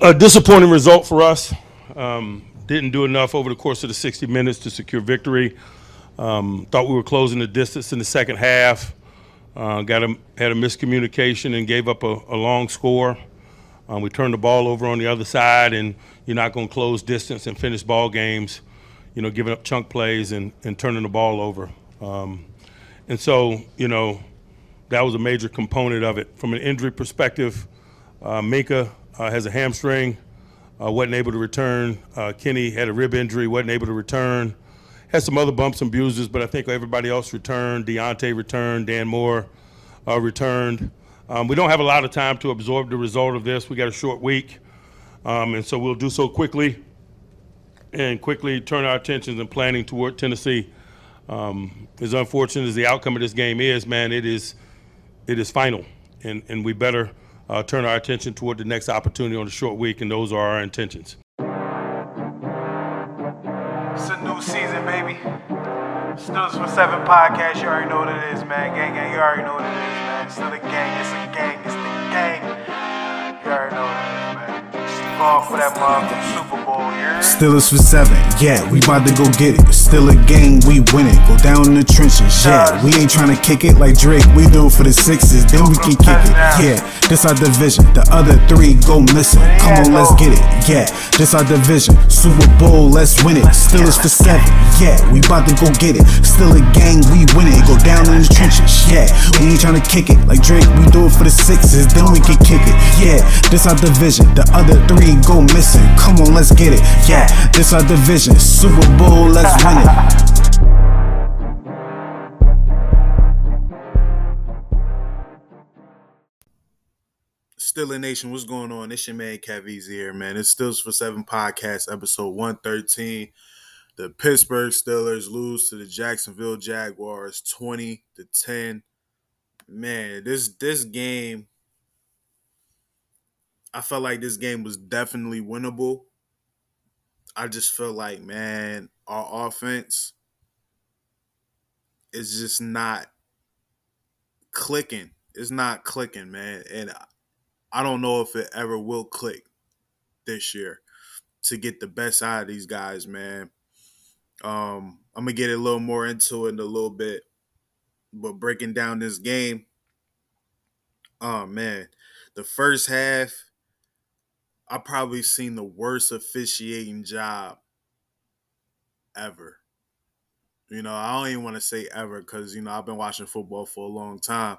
A disappointing result for us. Um, didn't do enough over the course of the 60 minutes to secure victory. Um, thought we were closing the distance in the second half. Uh, got a, had a miscommunication and gave up a, a long score. Um, we turned the ball over on the other side, and you're not going to close distance and finish ball games, you know, giving up chunk plays and, and turning the ball over. Um, and so, you know, that was a major component of it. From an injury perspective, uh, Minkah uh, has a hamstring, uh, wasn't able to return. Uh, Kenny had a rib injury, wasn't able to return. Had some other bumps and bruises, but I think everybody else returned. Diontae returned, Dan Moore uh, returned. Um, we don't have a lot of time to absorb the result of this. We got a short week, um, and so we'll do so quickly and quickly turn our attentions and planning toward Tennessee. Um, as unfortunate as the outcome of this game is, man, it is it is final, and and we better uh, turn our attention toward the next opportunity on the short week, and those are our intentions. It's a new season, baby. Steelers for Seven podcast. You already know what it is, man. Gang, gang. You already know what it is, man. It's still a gang. It's a gang. It's the gang. You already know what it is, man. Going for that motherfucking Super. Steelers for seven, yeah, we about to go get it. Still a game, we win it. Go down in the trenches, yeah. We ain't trying to kick it like Drake, we do it for the sixes, then we can kick it, yeah. This our division, the other three go missing. Come on, let's get it, yeah. This our division, Super Bowl, let's win it. Steelers for seven, yeah, we about to go get it. Still a gang, we win it. Go down in the trenches, yeah. We ain't trying to kick it like Drake, we do it for the sixes, then we can kick it, yeah. This our division, the other three go missing. Come on, let's get it. Yeah, this our division. Super Bowl, let's win it. Steeler Nation, what's going on? It's your man Caviz here, man. It's Stills for Seven podcast, episode 113. The Pittsburgh Steelers lose to the Jacksonville Jaguars 20 to 10. Man, this this game I felt like this game was definitely winnable. I just feel like, man, our offense is just not clicking. It's not clicking, man. And I don't know if it ever will click this year to get the best out of these guys, man. Um, I'm gonna get a little more into it in a little bit, but breaking down this game, oh man, the first half, I probably seen the worst officiating job ever. You know, I don't even want to say ever because you know I've been watching football for a long time,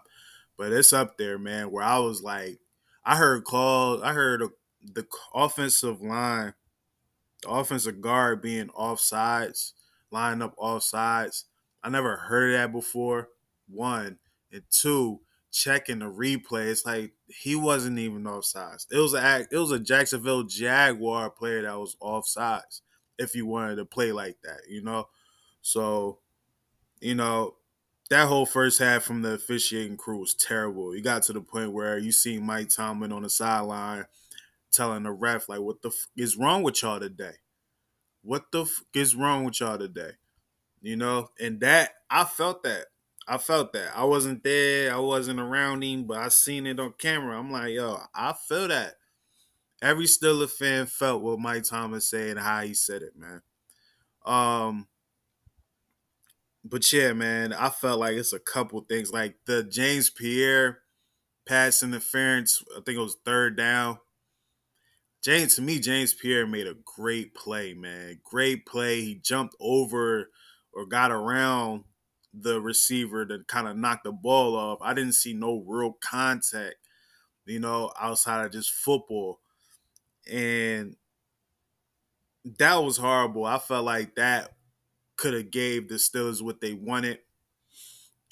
but it's up there, man. Where I was like, I heard calls, I heard the offensive line, the offensive guard being offsides, lining up offsides. I never heard that before. One and two, checking the replay. It's like he wasn't even offsides. It was a it was a Jacksonville Jaguar player that was offsides. If you wanted to play like that, you know. So, you know, that whole first half from the officiating crew was terrible. You got to the point where you see Mike Tomlin on the sideline telling the ref like, "What the f- is wrong with y'all today? What the f- is wrong with y'all today?" You know, and that I felt that. I felt that. I wasn't there. I wasn't around him, but I seen it on camera. I'm like, yo, I feel that. Every Steeler fan felt what Mike Thomas said and how he said it, man. Um, but yeah, man, I felt like it's a couple things like the James Pierre pass interference. I think it was third down. James, to me, James Pierre made a great play, man. Great play. He jumped over or got around the receiver to kind of knock the ball off. I didn't see no real contact, you know, outside of just football. And that was horrible. I felt like that could have gave the Steelers what they wanted.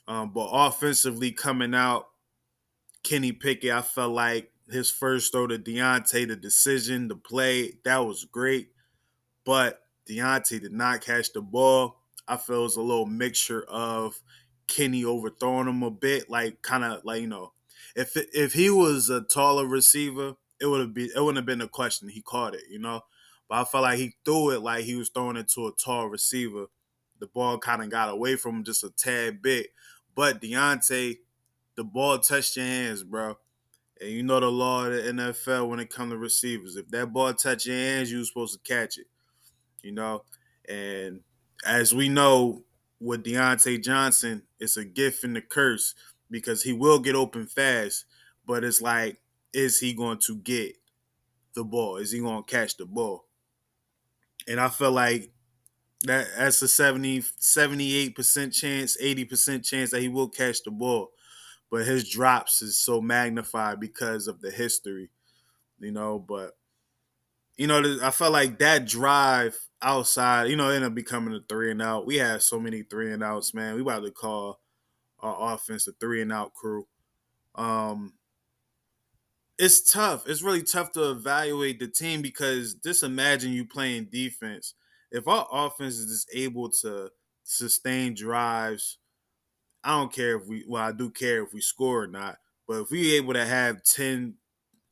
Um, but offensively coming out, Kenny Pickett, I felt like his first throw to Diontae, the decision, the play, that was great. But Diontae did not catch the ball. I feel it was a little mixture of Kenny overthrowing him a bit, like kind of like you know, if if he was a taller receiver, it would have been it wouldn't have been a question. He caught it, you know. But I felt like he threw it like he was throwing it to a tall receiver. The ball kind of got away from him just a tad bit. But Diontae, the ball touched your hands, bro. And you know the law of the NFL when it comes to receivers. If that ball touch your hands, you're supposed to catch it. You know? And as we know with Diontae Johnson, it's a gift and a curse because he will get open fast, but it's like, is he going to get the ball? Is he going to catch the ball? And I feel like that that's a 70 78% chance, 80% chance that he will catch the ball. But his drops is so magnified because of the history, you know, but you know, I felt like that drive outside, you know, ended up becoming a three and out. We had so many three and outs, man. We about to call our offense a three and out crew. Um, it's tough. It's really tough to evaluate the team because just imagine you playing defense. If our offense is just able to sustain drives, I don't care if we well, I do care if we score or not, but if we able to have 10,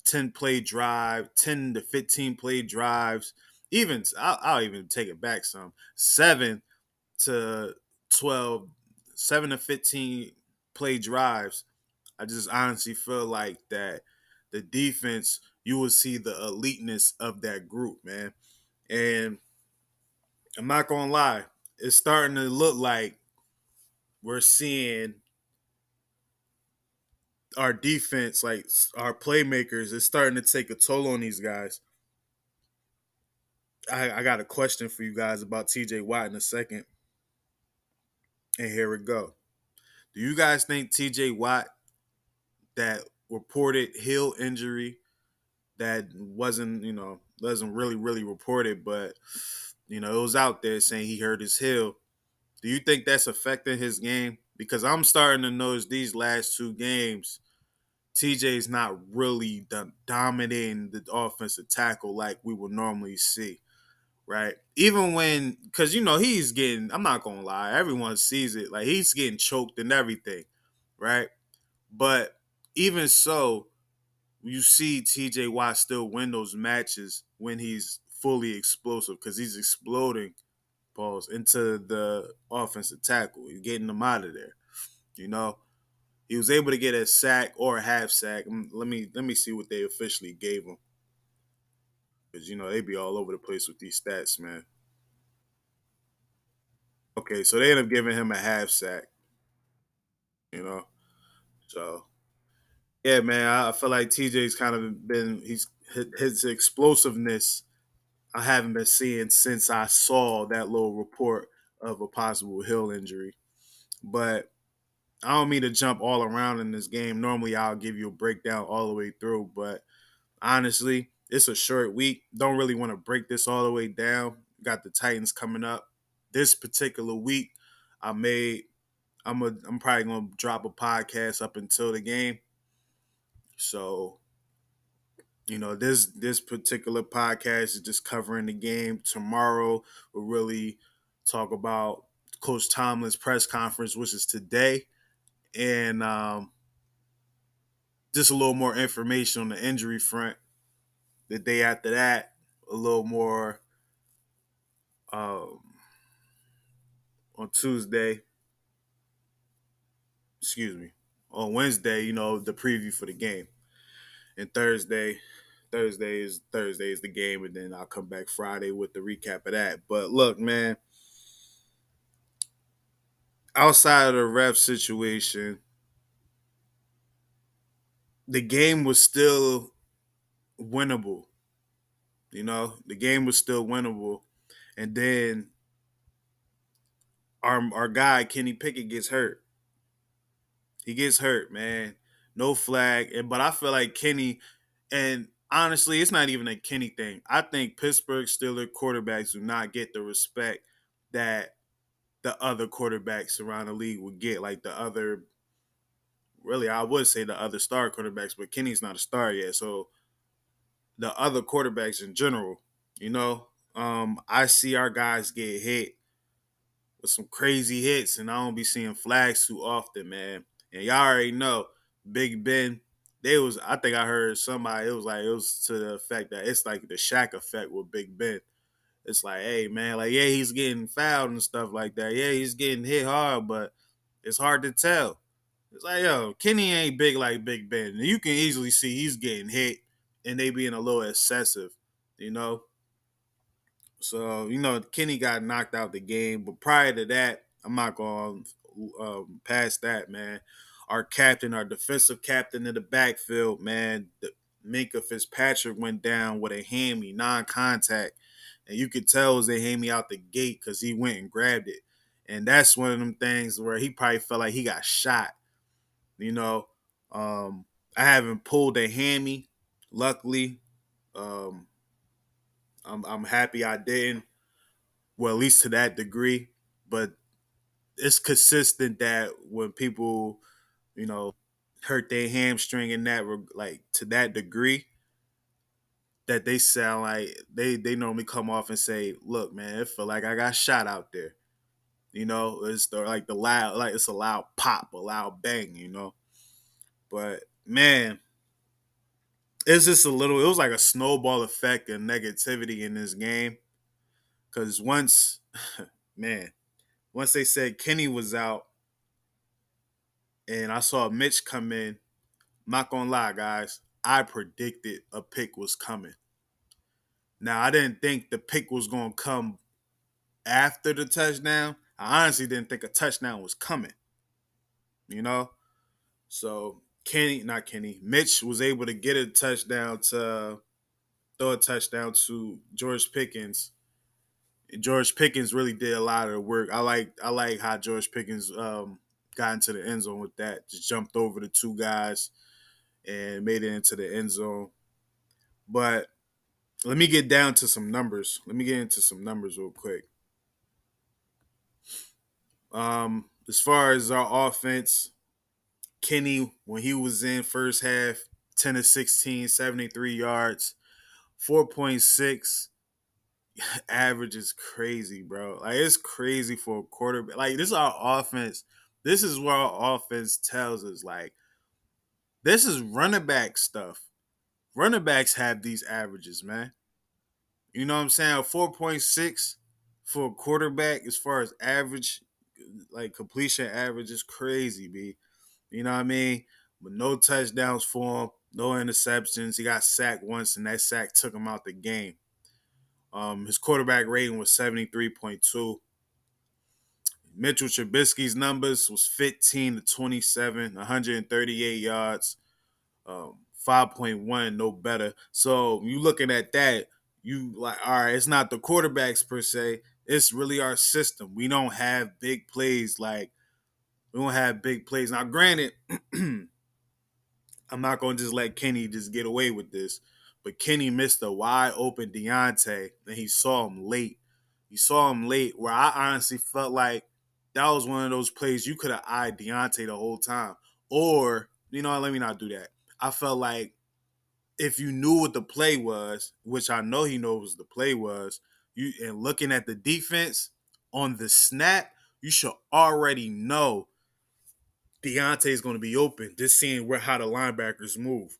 10 play drive, 10 to 15 play drives, even I'll, I'll even take it back some. Seven to 12, seven to 15 play drives. I just honestly feel like that the defense, you will see the eliteness of that group, man. And I'm not gonna lie, it's starting to look like we're seeing our defense, like our playmakers, is starting to take a toll on these guys. I, I got a question for you guys about TJ Watt in a second. And here we go. Do you guys think TJ Watt, that reported heel injury that wasn't, you know, wasn't really, really reported, but you know, it was out there saying he hurt his heel. Do you think that's affecting his game? Because I'm starting to notice these last two games, TJ's not really dominating the offensive tackle like we would normally see, right? Even when, because you know he's getting, I'm not gonna lie, everyone sees it, like he's getting choked and everything, right? But even so, you see TJ Watt still win those matches when he's fully explosive because he's exploding balls into the offensive tackle. You're getting them out of there. You know, he was able to get a sack or a half sack. Mm, let me let me see what they officially gave him because you know they be all over the place with these stats, man. Okay, so they end up giving him a half sack. You know, so yeah, man, I feel like TJ's kind of been he's his explosiveness I haven't been seeing since I saw that little report of a possible heel injury. But I don't mean to jump all around in this game. Normally, I'll give you a breakdown all the way through, but honestly, it's a short week. Don't really want to break this all the way down. Got the Titans coming up this particular week. I made. I'm a. I'm probably gonna drop a podcast up until the game. So you know this this particular podcast is just covering the game. Tomorrow we'll really talk about coach tomlin's press conference which is today. And um, just a little more information on the injury front. The day after that a little more um, on tuesday. Excuse me. On wednesday you know the preview for the game and thursday Thursday is Thursday is the game, and then I'll come back Friday with the recap of that. But look, man, outside of the ref situation, the game was still winnable. You know, the game was still winnable. And then our our guy Kenny Pickett gets hurt. He gets hurt, man. No flag. And but I feel like Kenny and honestly, it's not even a Kenny thing. I think Pittsburgh Steelers quarterbacks do not get the respect that the other quarterbacks around the league would get. Like the other, really, I would say the other star quarterbacks, but Kenny's not a star yet. So the other quarterbacks in general, you know, um, I see our guys get hit with some crazy hits, and I don't be seeing flags too often, man. And y'all already know Big Ben they was I think I heard somebody it was like it was to the effect that it's like the Shaq effect with Big Ben. It's like, hey man, like yeah, he's getting fouled and stuff like that. Yeah, he's getting hit hard, but it's hard to tell. It's like, yo, Kenny ain't big like Big Ben. You can easily see he's getting hit and they being a little excessive, you know. So, you know, Kenny got knocked out the game. But prior to that, I'm not going um, past that, man. Our captain, our defensive captain in the backfield, man, the, Minkah Fitzpatrick went down with a hammy, non-contact, and you could tell it was a hammy out the gate because he went and grabbed it, and that's one of them things where he probably felt like he got shot. You know, um, I haven't pulled a hammy, luckily. Um, I'm, I'm happy I didn't. Well, at least to that degree, but it's consistent that when people, you know, hurt their hamstring in that like to that degree that they sound like they they normally come off and say, "Look, man, it feel like I got shot out there." You know, it's the like the loud like it's a loud pop, a loud bang, you know. But man, it's just a little. It was like a snowball effect of negativity in this game. Because once, man, once they said Kenny was out, and I saw Mitch come in. Not gonna lie, guys. I predicted a pick was coming. Now I didn't think the pick was gonna come after the touchdown. I honestly didn't think a touchdown was coming. You know? So Kenny, not Kenny, Mitch was able to get a touchdown to throw a touchdown to George Pickens. George Pickens really did a lot of the work. I like I like how George Pickens um, got into the end zone with that. Just jumped over the two guys and made it into the end zone. But let me get down to some numbers. Let me get into some numbers real quick. Um, as far as our offense, Kenny, when he was in first half, 10 to 16, 73 yards, 4.6 average is crazy, bro. Like it's crazy for a quarterback. Like this is our offense this is what our offense tells us. Like, this is running back stuff. Running backs have these averages, man. You know what I'm saying? 4.6 for a quarterback as far as average, like completion average is crazy, B. You know what I mean? But no touchdowns for him, no interceptions. He got sacked once, and that sack took him out the game. Um, his quarterback rating was 73.2. Mitchell Trubisky's numbers was 15 to 27, 138 yards, um, 5.1, no better. So you looking at that, you like, all right, it's not the quarterbacks per se, it's really our system. We don't have big plays like we don't have big plays. Now, granted, I'm not gonna just let Kenny just get away with this, but Kenny missed a wide open Diontae, and he saw him late. He saw him late, where I honestly felt like that was one of those plays you could have eyed Diontae the whole time. Or, you know, let me not do that. I felt like if you knew what the play was, which I know he knows the play was, you and looking at the defense on the snap, you should already know Diontae is going to be open. Just seeing where how the linebackers move.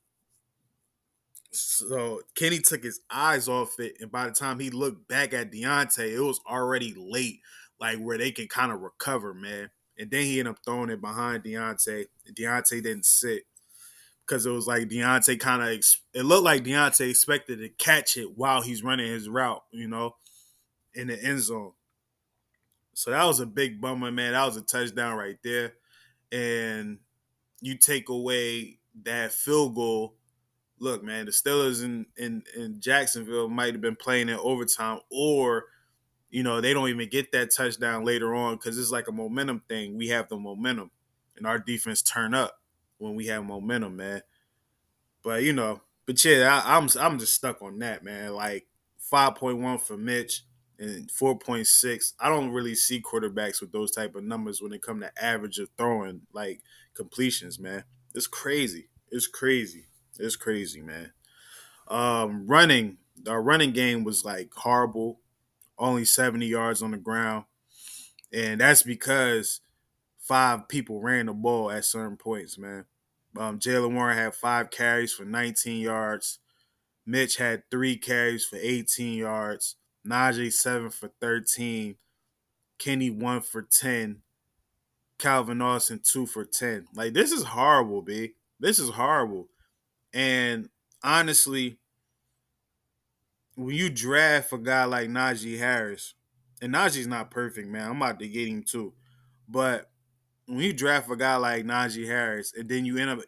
So Kenny took his eyes off it, and by the time he looked back at Diontae, it was already late like where they can kind of recover, man. And then he ended up throwing it behind Diontae. Diontae didn't sit because it was like Diontae kind of it looked like Diontae expected to catch it while he's running his route, you know, in the end zone. So that was a big bummer, man. That was a touchdown right there. And you take away that field goal. Look, man, the Steelers in, in, in Jacksonville might have been playing in overtime or – you know, they don't even get that touchdown later on because it's like a momentum thing. We have the momentum, and our defense turn up when we have momentum, man. But you know, but yeah, I, am I'm, I'm just stuck on that, man. Like 5.1 for Mitch and 4.6. I don't really see quarterbacks with those type of numbers when it come to average of throwing like completions, man. It's crazy. It's crazy. It's crazy, man. Um, running, our running game was like horrible only 70 yards on the ground. And that's because five people ran the ball at certain points, man. Um, Jaylen Warren had five carries for 19 yards. Mitch had three carries for 18 yards. Najee seven for 13. Kenny one for 10. Calvin Austin two for ten. Like this is horrible, b. This is horrible. And honestly, when you draft a guy like Najee Harris, and Najee's not perfect, man. I'm about to get him too. But when you draft a guy like Najee Harris, and then you end up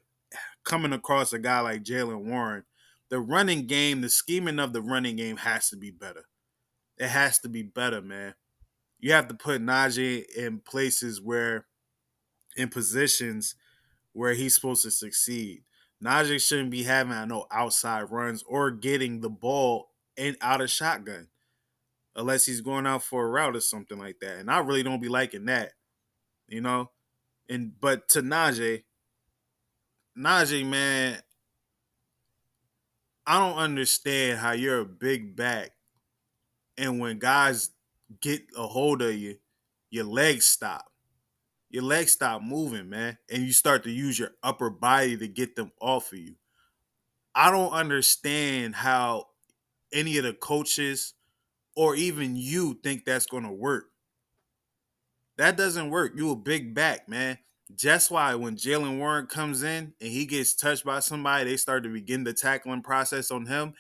coming across a guy like Jaylen Warren, the running game, the scheming of the running game has to be better. It has to be better, man. You have to put Najee in places where, in positions where he's supposed to succeed. Najee shouldn't be having no outside runs or getting the ball in out of shotgun, unless he's going out for a route or something like that. And I really don't be liking that, you know. And but to Najee, Najee, man, I don't understand how you're a big back, and when guys get a hold of you, your legs stop. Your legs stop moving, man, and you start to use your upper body to get them off of you. I don't understand how any of the coaches or even you think that's going to work. That doesn't work. You a big back, man. That's why when Jaylen Warren comes in and he gets touched by somebody, they start to begin the tackling process on him.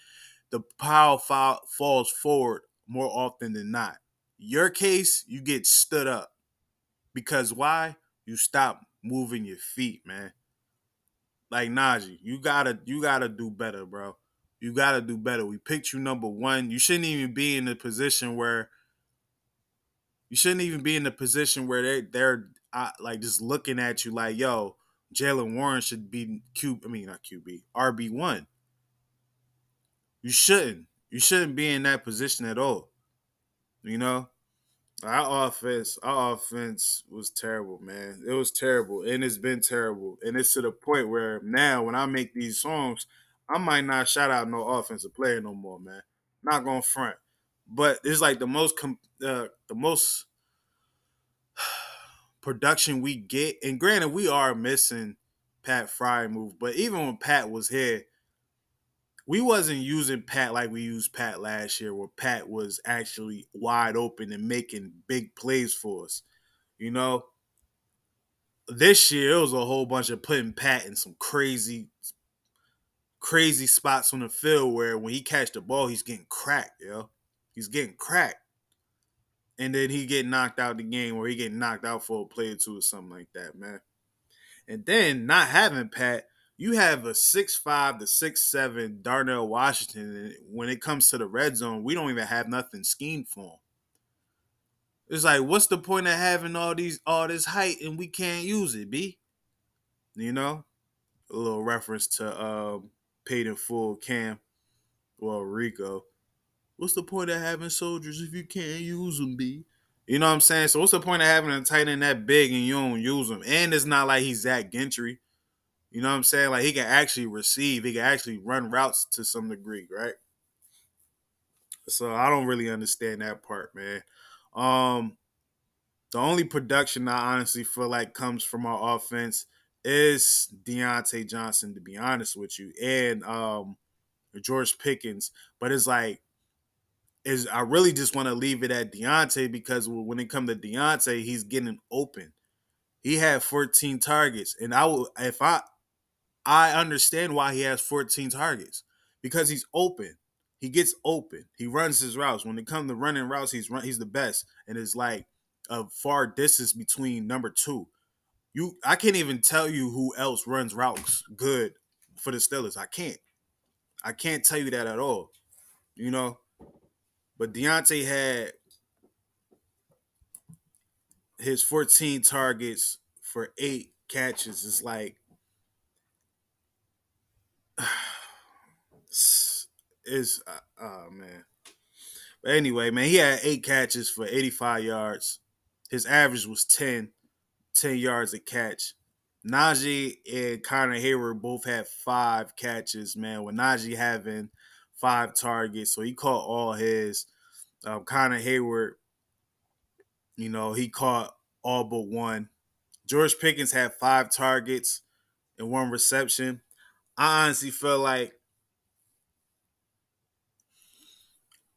The fall, falls forward more often than not. Your case, you get stood up. Because why? You stop moving your feet, man. Like Najee, you gotta you gotta do better, bro. You gotta do better. We picked you number one. You shouldn't even be in the position where you shouldn't even be in the position where they they're uh, like just looking at you like, yo, Jaylen Warren should be Q. I mean, not QB, RB one. You shouldn't. You shouldn't be in that position at all. You know, our offense, our offense was terrible, man. It was terrible, and it's been terrible, and it's to the point where now when I make these songs, I might not shout out no offensive player no more, man. Not gonna front, but it's like the most com- uh, the most production we get. And granted, we are missing Pat Freiermuth, but even when Pat was here, we wasn't using Pat like we used Pat last year, where Pat was actually wide open and making big plays for us. You know, this year it was a whole bunch of putting Pat in some crazy, crazy spots on the field where when he catch the ball, he's getting cracked, yo. He's getting cracked and then he get knocked out the game or he get knocked out for a play or two or something like that, man. And then not having Pat, you have a six five to six seven Darnell Washington. And when it comes to the red zone, we don't even have nothing schemed for him. It's like, what's the point of having all these all this height and we can't use it, B? You know? A little reference to um paid in full Cam, well, Rico. What's the point of having soldiers if you can't use them, B? You know what I'm saying? So what's the point of having a tight end that big and you don't use him? And it's not like he's Zach Gentry. You know what I'm saying? Like he can actually receive, he can actually run routes to some degree, right? So I don't really understand that part, man. Um the only production I honestly feel like comes from our offense is Diontae Johnson, to be honest with you, and um George Pickens. But it's like is I really just want to leave it at Diontae because when it comes to Diontae, he's getting open. He had 14 targets, and I will if I I understand why he has 14 targets because he's open. He gets open. He runs his routes. When it comes to running routes, he's run, he's the best, and it's like a far distance between number two. You I can't even tell you who else runs routes good for the Steelers. I can't. I can't tell you that at all. You know, but Diontae had his 14 targets for eight catches. It's like is uh, oh man. But anyway, man, he had eight catches for 85 yards. His average was 10, 10 yards a catch. Najee and Connor Heyward both had five catches, man. With Najee having five targets, so he caught all his. Um, Connor Heyward, you know, he caught all but one. George Pickens had five targets and one reception. I honestly feel like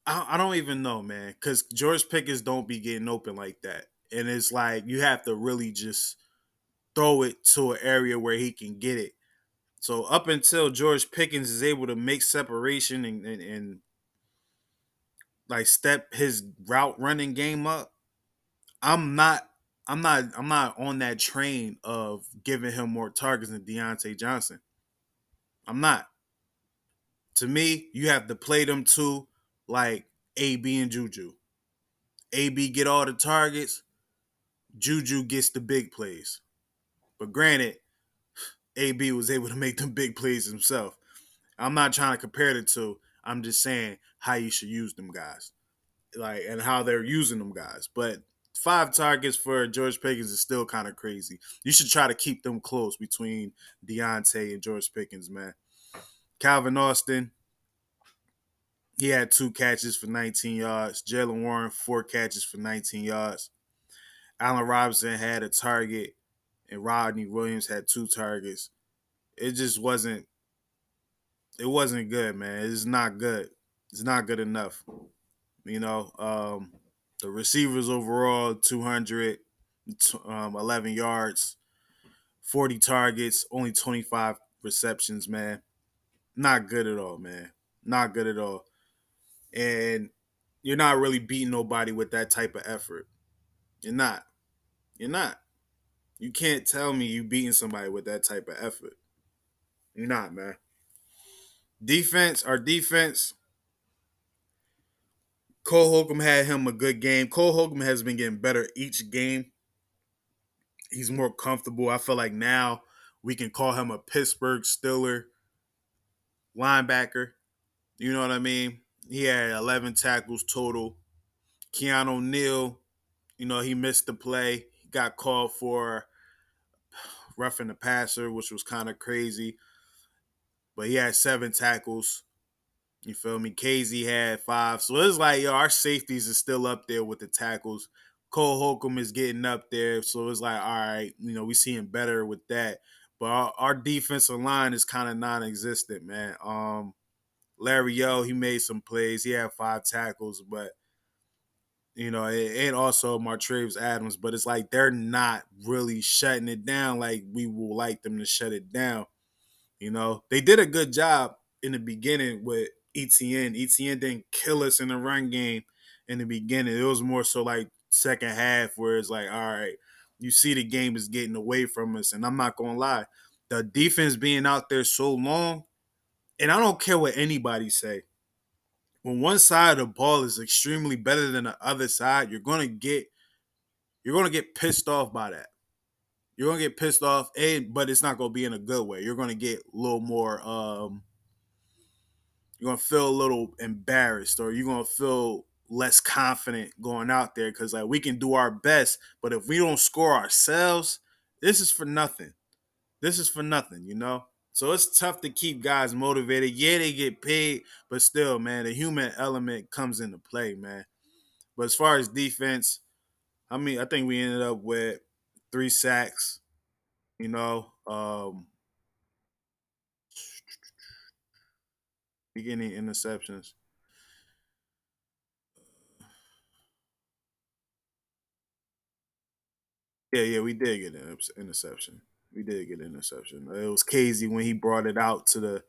I, I don't even know, man, because George Pickens don't be getting open like that, and it's like you have to really just throw it to an area where he can get it. So up until George Pickens is able to make separation and, and, and like step his route running game up, I'm not I'm not I'm not on that train of giving him more targets than Diontae Johnson. I'm not. To me, you have to play them two like AB and Juju. AB get all the targets, Juju gets the big plays. But granted, AB was able to make them big plays himself. I'm not trying to compare the two. I'm just saying how you should use them guys, like and how they're using them guys. But five targets for George Pickens is still kind of crazy. You should try to keep them close between Diontae and George Pickens, man. Calvin Austin, he had two catches for 19 yards. Jaylen Warren, four catches for 19 yards. Allen Robinson had a target, and Rodney Williams had two targets. It just wasn't. It wasn't good, man. It's not good. It's not good enough. You know, um, the receivers overall 200, um, 11 yards, 40 targets, only 25 receptions, man. Not good at all, man. Not good at all. And you're not really beating nobody with that type of effort. You're not. You're not. You can't tell me you beating somebody with that type of effort. You're not, man. Defense, our defense. Cole Holcomb had him a good game. Cole Holcomb has been getting better each game. He's more comfortable. I feel like now we can call him a Pittsburgh Steeler linebacker. You know what I mean? He had 11 tackles total. Keanu Neal, you know, he missed the play. He got called for roughing the passer, which was kind of crazy. But he had seven tackles. You feel me? Kazee had five. So it's like, yo, our safeties are still up there with the tackles. Cole Holcomb is getting up there. So it's like, all right, you know, we seeing better with that. But our, our defensive line is kind of non-existent, man. Um, Larry Yo, he made some plays. He had five tackles, but you know, and also Montravius Adams. But it's like they're not really shutting it down like we would like them to shut it down. You know, they did a good job in the beginning with Etienne. Etienne didn't kill us in the run game in the beginning. It was more so like second half where it's like, all right, you see the game is getting away from us. And I'm not gonna lie, the defense being out there so long, and I don't care what anybody say. When one side of the ball is extremely better than the other side, you're gonna get you're gonna get pissed off by that. You're gonna get pissed off, and but it's not gonna be in a good way. You're gonna get a little more um you're gonna feel a little embarrassed or you're gonna feel less confident going out there because like we can do our best, but if we don't score ourselves, this is for nothing. This is for nothing, you know. So it's tough to keep guys motivated. Yeah, they get paid, but still, man, the human element comes into play, man. But as far as defense, I mean, I think we ended up with three sacks. You know, um, beginning interceptions. Yeah, yeah, we did get an interception. We did get an interception. It was Kazee when he brought it out to the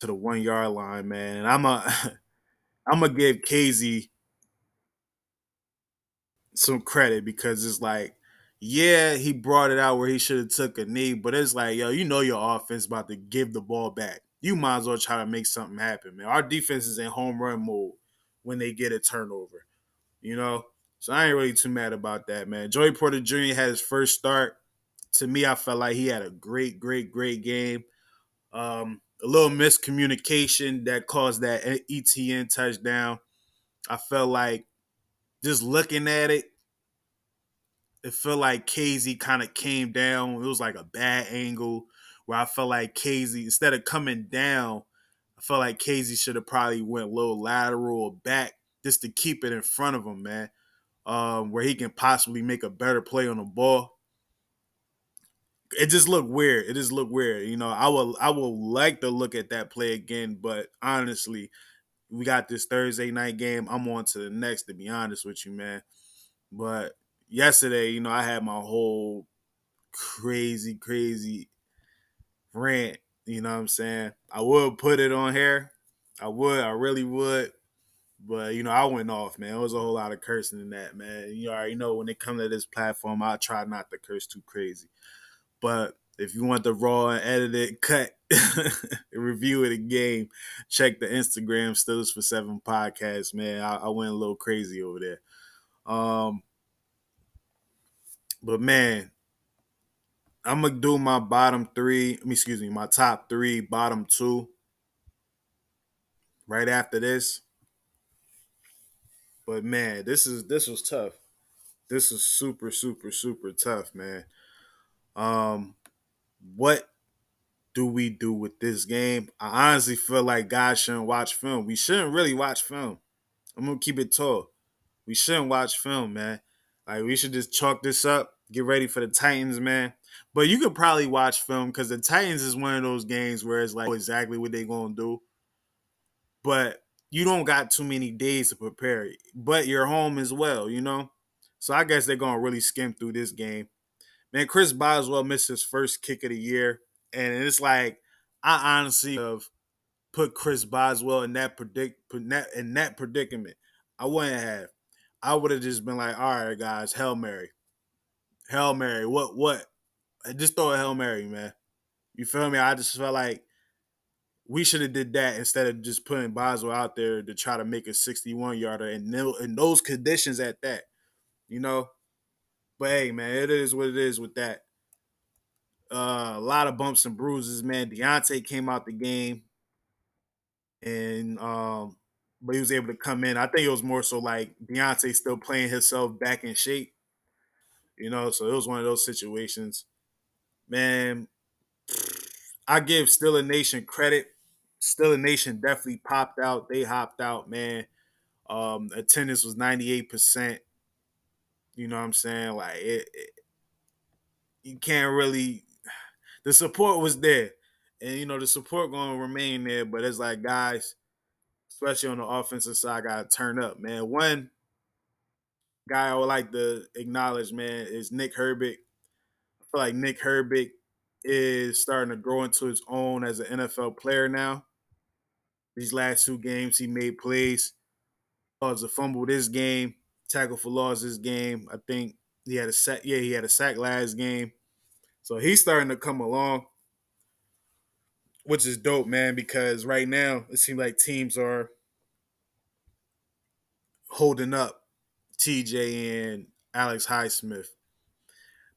to the one yard line, man. And I'm a I'm gonna give Kazee some credit because it's like, yeah, he brought it out where he should have took a knee, but it's like, yo, you know your offense about to give the ball back. You might as well try to make something happen, man. Our defense is in home run mode when they get a turnover, you know. So I ain't really too mad about that, man. Joey Porter Jr. had his first start. To me, I felt like he had a great, great, great game. Um, a little miscommunication that caused that Etienne touchdown. I felt like just looking at it, it felt like Kazee kind of came down. It was like a bad angle where I felt like Kazee, instead of coming down, I felt like Kazee should have probably went a little lateral or back just to keep it in front of him, man. Um, where he can possibly make a better play on the ball. It just looked weird. It just looked weird. You know, I will I will like to look at that play again, but honestly, we got this Thursday night game. I'm on to the next, to be honest with you, man. But yesterday, you know, I had my whole crazy, crazy rant. You know what I'm saying? I would put it on here. I would. I really would. But you know, I went off, man. It was a whole lot of cursing in that, man. You already know when it comes to this platform, I try not to curse too crazy. But if you want the raw and edited cut review of the game, check the Instagram Stills for Seven podcast, man. I, I, went a little crazy over there. Um, but man, I'm gonna do my bottom three. Excuse me, my top three, bottom two. Right after this. But man, this is this was tough. This is super, super, super tough, man. Um, what do we do with this game? I honestly feel like guys shouldn't watch film. We shouldn't really watch film. I'm gonna keep it tall. We shouldn't watch film, man. Like we should just chalk this up, get ready for the Titans, man. But you could probably watch film because the Titans is one of those games where it's like exactly what they gonna do. But you don't got too many days to prepare. But you're home as well, you know? So I guess they're gonna really skim through this game. Man, Chris Boswell missed his first kick of the year, and it's like I honestly have put Chris Boswell in that predict in that predicament. I wouldn't have. I would have just been like, all right, guys, Hail Mary. Hail Mary. What what? Just throw a Hail Mary, man. You feel me? I just felt like we should have did that instead of just putting Boswell out there to try to make a 61 yarder and in those conditions at that. You know? But hey, man, it is what it is with that. Uh, a lot of bumps and bruises, man. Diontae came out the game, and um, but he was able to come in. I think it was more so like Diontae still playing himself back in shape, you know. So it was one of those situations, man. I give Steeler Nation credit. Steeler Nation definitely popped out. They hopped out, man. Um, attendance was ninety eight percent. You know what I'm saying? Like it, it, you can't really. The support was there, and you know the support going to remain there. But it's like guys, especially on the offensive side, got to turn up, man. One guy I would like to acknowledge, man, is Nick Herbig. I feel like Nick Herbig is starting to grow into his own as an NFL player now. These last two games, he made plays. Caused a fumble this game tackle for loss this game. I think he had a sack. Yeah, he had a sack last game. So he's starting to come along, which is dope, man. Because right now it seems like teams are holding up TJ and Alex Highsmith.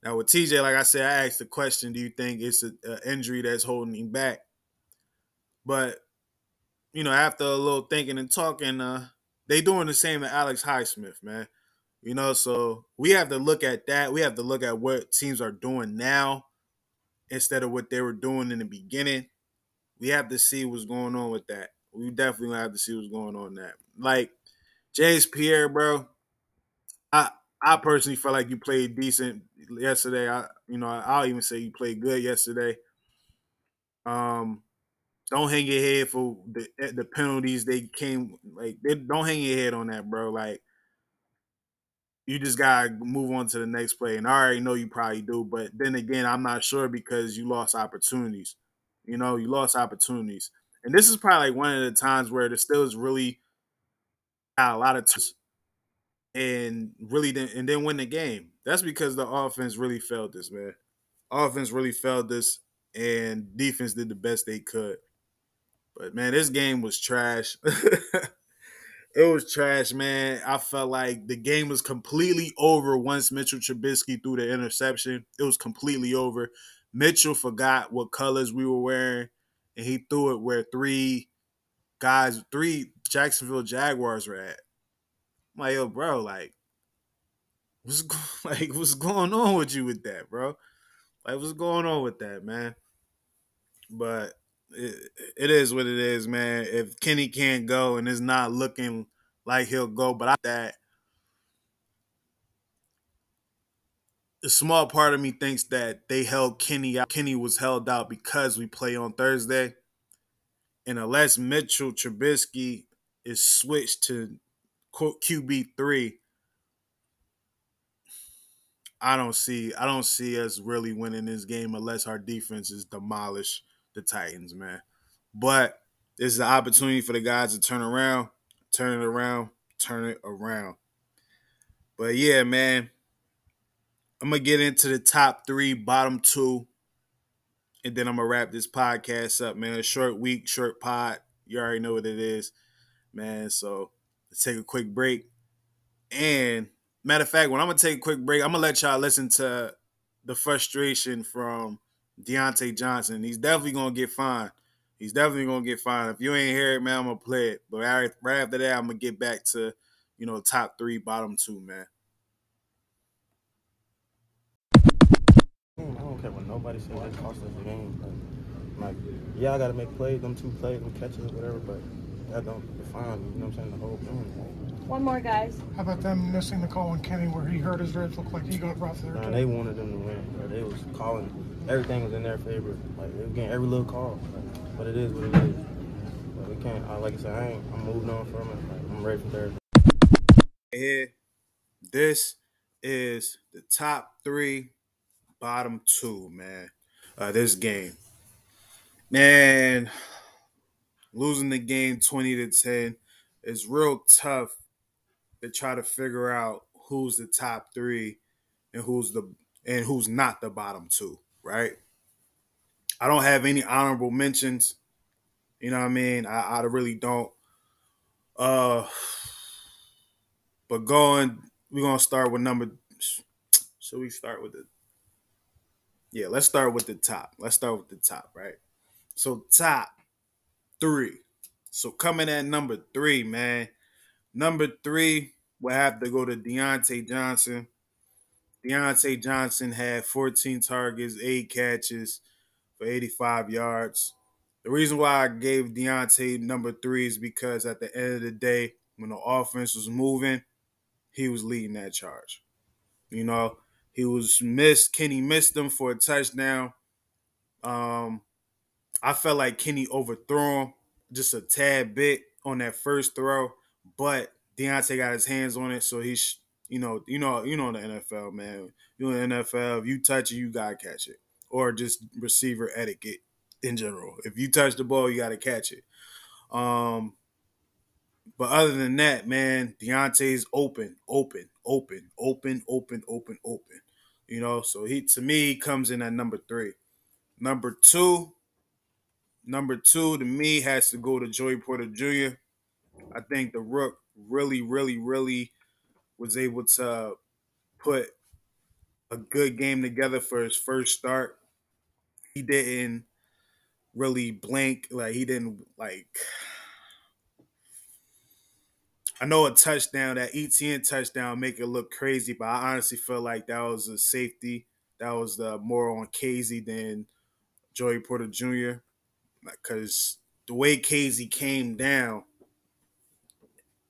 Now with TJ, like I said, I asked the question: Do you think it's an injury that's holding him back? But you know, after a little thinking and talking, uh, they doing the same to Alex Highsmith, man. You know, so we have to look at that. We have to look at what teams are doing now instead of what they were doing in the beginning. We have to see what's going on with that. We definitely have to see what's going on that. Like James Pierre, bro. I I personally felt like you played decent yesterday. I you know I'll even say you played good yesterday. Um, don't hang your head for the the penalties they came like. They, don't hang your head on that, bro. Like you just gotta move on to the next play. And I already know you probably do, but then again, I'm not sure because you lost opportunities. You know, you lost opportunities, and this is probably like one of the times where the Steelers really got a lot of and really didn't and then win the game. That's because the offense really felt this, man. Offense really felt this, and defense did the best they could. But man, this game was trash. it was trash, man. I felt like the game was completely over once Mitchell Trubisky threw the interception. It was completely over. Mitchell forgot what colors we were wearing, and he threw it where three guys, three Jacksonville Jaguars were at. I'm like, yo, bro, like, what's like what's going on with you with that, bro? Like, what's going on with that, man? But it, it is what it is, man. If Kenny can't go and it's not looking like he'll go, but I that a small part of me thinks that they held Kenny out. Kenny was held out because we play on Thursday. And unless Mitchell Trubisky is switched to QB three, I don't see I don't see us really winning this game unless our defense is demolish the Titans, man. But this is an opportunity for the guys to turn around, turn it around, turn it around. But yeah, man, I'm gonna get into the top three, bottom two, and then I'm gonna wrap this podcast up, man. A short week, short pod. You already know what it is, man. So let's take a quick break. And matter of fact, when I'm gonna take a quick break, I'm gonna let y'all listen to the frustration from Diontae Johnson. He's definitely gonna get fined. He's definitely gonna get fined. If you ain't hear it, man, I'm gonna play it. But right, right after that, I'm gonna get back to you know top three, bottom two, man. I don't care what nobody says. It cost us the game. Like, like, yeah, I gotta make plays, them two plays, them catches, whatever. But that don't define me. You know what I'm saying? The whole game. One more, guys. How about them missing the call on Kenny where he hurt his ribs? Looked like he got rough there. Man, they wanted them to win. Bro. They was calling. Everything was in their favor. Like they were getting every little call. Like, but it is what it is. But we can't. I, like I said, I ain't. I'm moving on from it. Like, I'm ready for Thursday. Here, this is the top three, bottom two, man. Uh, this game, man, losing the game twenty to ten is real tough to try to figure out who's the top three and who's the and who's not the bottom two, right? I don't have any honorable mentions. You know what I mean? I, I really don't. Uh but going, we're gonna start with number. So we start with the. Yeah, let's start with the top. Let's start with the top, right? So top three. So coming at number three, man. Number three will have to go to Diontae Johnson. Diontae Johnson had 14 targets, eight catches for 85 yards. The reason why I gave Diontae number three is because at the end of the day, when the offense was moving, he was leading that charge. You know, he was missed. Kenny missed him for a touchdown. Um, I felt like Kenny overthrew him just a tad bit on that first throw, but Diontae got his hands on it, so he's you know, you know, you know the NFL, man. You in the NFL, if you touch it, you gotta catch it, or just receiver etiquette in general. If you touch the ball, you gotta catch it. Um, but other than that, man, Diontae's open, open, open, open, open, open, open. You know, so he to me he comes in at number three. Number two, number two to me has to go to Joey Porter Jr. I think the Rook really, really, really was able to put a good game together for his first start. He didn't really blink, like he didn't like I know a touchdown, that Etienne touchdown, make it look crazy, but I honestly feel like that was a safety. That was the more on Kazee than Joey Porter Jr. Because the way Kazee came down,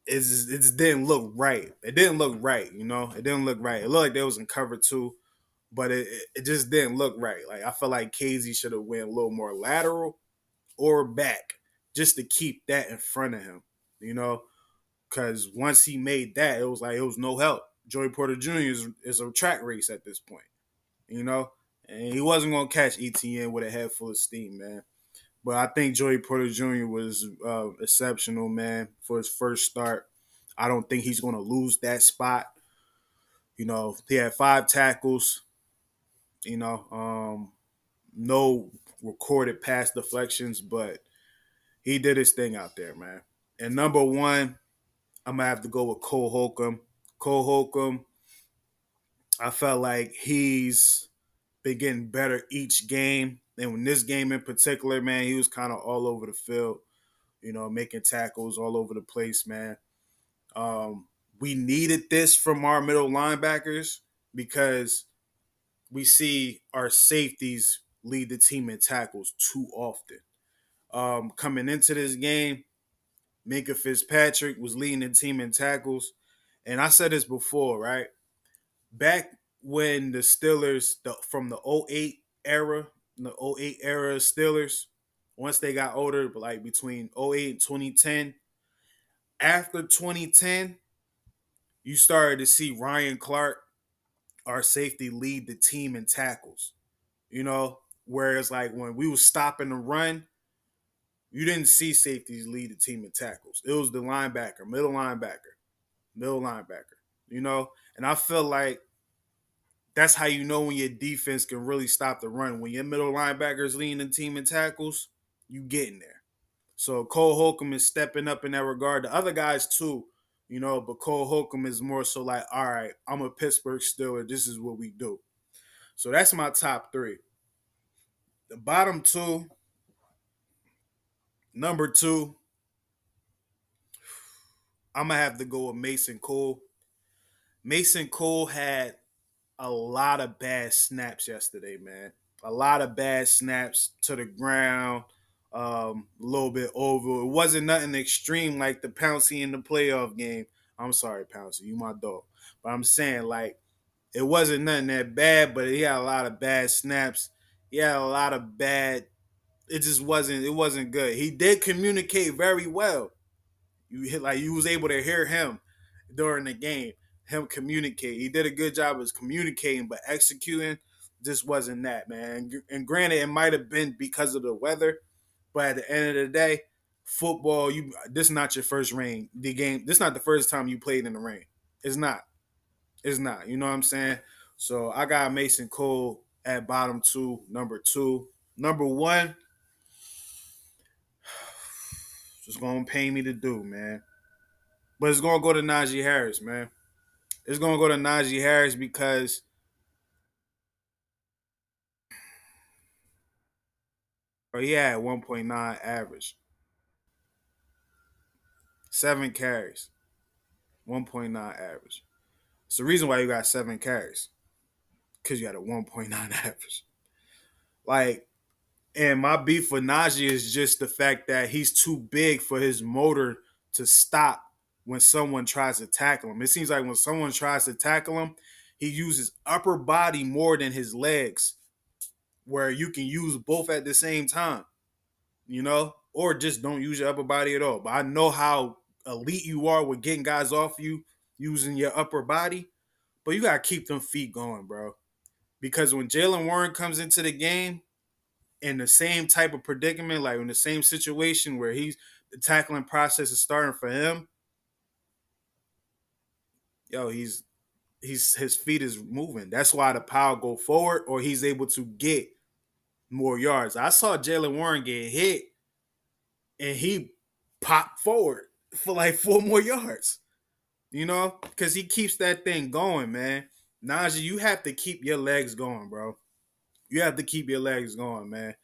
is it just didn't look right. It didn't look right, you know. It didn't look right. It looked like they was in cover two, but it it just didn't look right. Like I feel like Kazee should have went a little more lateral or back just to keep that in front of him, you know. Because once he made that, it was like it was no help. Joey Porter Jr. is, is a track race at this point, you know, and he wasn't gonna catch Etienne with a head full of steam, man. But I think Joey Porter Jr. was uh, exceptional, man, for his first start. I don't think he's going to lose that spot. You know, he had five tackles. You know, um, no recorded pass deflections, but he did his thing out there, man. And number one, I'm gonna have to go with Cole Holcomb. Cole Holcomb, I felt like he's been getting better each game. And in this game in particular, man, he was kind of all over the field, you know, making tackles all over the place, man. Um, we needed this from our middle linebackers because we see our safeties lead the team in tackles too often. Um, coming into this game, Minkah Fitzpatrick was leading the team in tackles. And I said this before, right? Back when the Steelers, the, from the 08 era, the 08 era Steelers, once they got older, but like between 08 and 2010, after 2010, you started to see Ryan Clark, our safety lead the team in tackles. You know, whereas like when we was stopping the run, you didn't see safeties lead the team in tackles. It was the linebacker, middle linebacker, middle linebacker. You know, and I feel like that's how you know when your defense can really stop the run. When your middle linebackers leading the team in tackles, you getting there. So Cole Holcomb is stepping up in that regard. The other guys too, you know, but Cole Holcomb is more so like, all right, I'm a Pittsburgh Steeler. This is what we do. So that's my top three. The bottom two, number two, I'm gonna have to go with Mason Cole. Mason Cole had a lot of bad snaps yesterday, man. A lot of bad snaps to the ground, um, a little bit over. It wasn't nothing extreme like the Pouncey in the playoff game. I'm sorry, Pouncey, you my dog. But I'm saying like it wasn't nothing that bad, but he had a lot of bad snaps. He had a lot of bad. It just wasn't. It wasn't good. He did communicate very well. You hit like you was able to hear him during the game. Him communicate. He did a good job of communicating, but executing just wasn't that man. And granted, it might have been because of the weather, but at the end of the day, football. You this is not your first rain. The game. This is not the first time you played in the rain. It's not. It's not. You know what I'm saying? So I got Mason Cole at bottom two, number two. Number one, just gonna pay me to do, man. But it's gonna go to Najee Harris, man. It's gonna go to Najee Harris because he had 1.9 average. Seven carries. 1.9 average. It's the reason why you got seven carries. Because you had a 1.9 average. Like, and my beef with Najee is just the fact that he's too big for his motor to stop when someone tries to tackle him. It seems like when someone tries to tackle him, he uses upper body more than his legs, where you can use both at the same time, you know, or just don't use your upper body at all. But I know how elite you are with getting guys off you using your upper body, but you gotta keep them feet going, bro. Because when Jaylen Warren comes into the game in the same type of predicament, like in the same situation where he's the tackling process is starting for him, yo, he's he's his feet is moving. That's why the power go forward, or he's able to get more yards. I saw Jaylen Warren get hit, and he popped forward for like four more yards. You know, because he keeps that thing going, man. Najee, you have to keep your legs going, bro. You have to keep your legs going, man.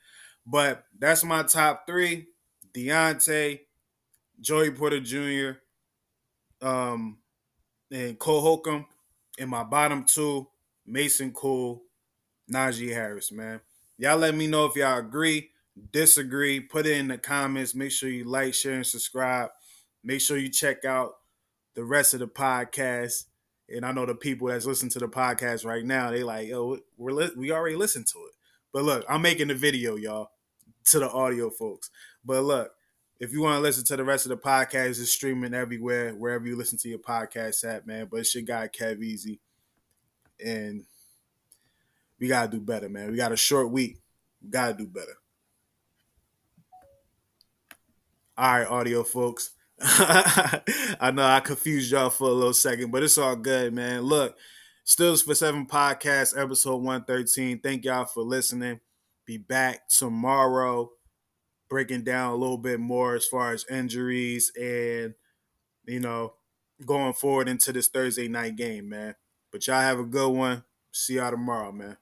But that's my top three: Diontae, Joey Porter Jr., um, and Cole Holcomb. And my bottom two: Mason Cole, Najee Harris. Man, y'all let me know if y'all agree, disagree. Put it in the comments. Make sure you like, share, and subscribe. Make sure you check out the rest of the podcast. And I know the people that's listening to the podcast right now, they like, yo, we're li- we already listened to it. But look, I'm making the video, y'all, to the audio folks. But look, if you want to listen to the rest of the podcast, it's streaming everywhere, wherever you listen to your podcast at, man. But it's your guy Kev Easy. And we gotta do better, man. We got a short week. We gotta do better. All right, audio folks. I know I confused y'all for a little second, but it's all good, man. Look, Stills for Seven Podcast, episode 113. Thank y'all for listening. Be back tomorrow, breaking down a little bit more as far as injuries and, you know, going forward into this Thursday night game, man. But y'all have a good one. See y'all tomorrow, man.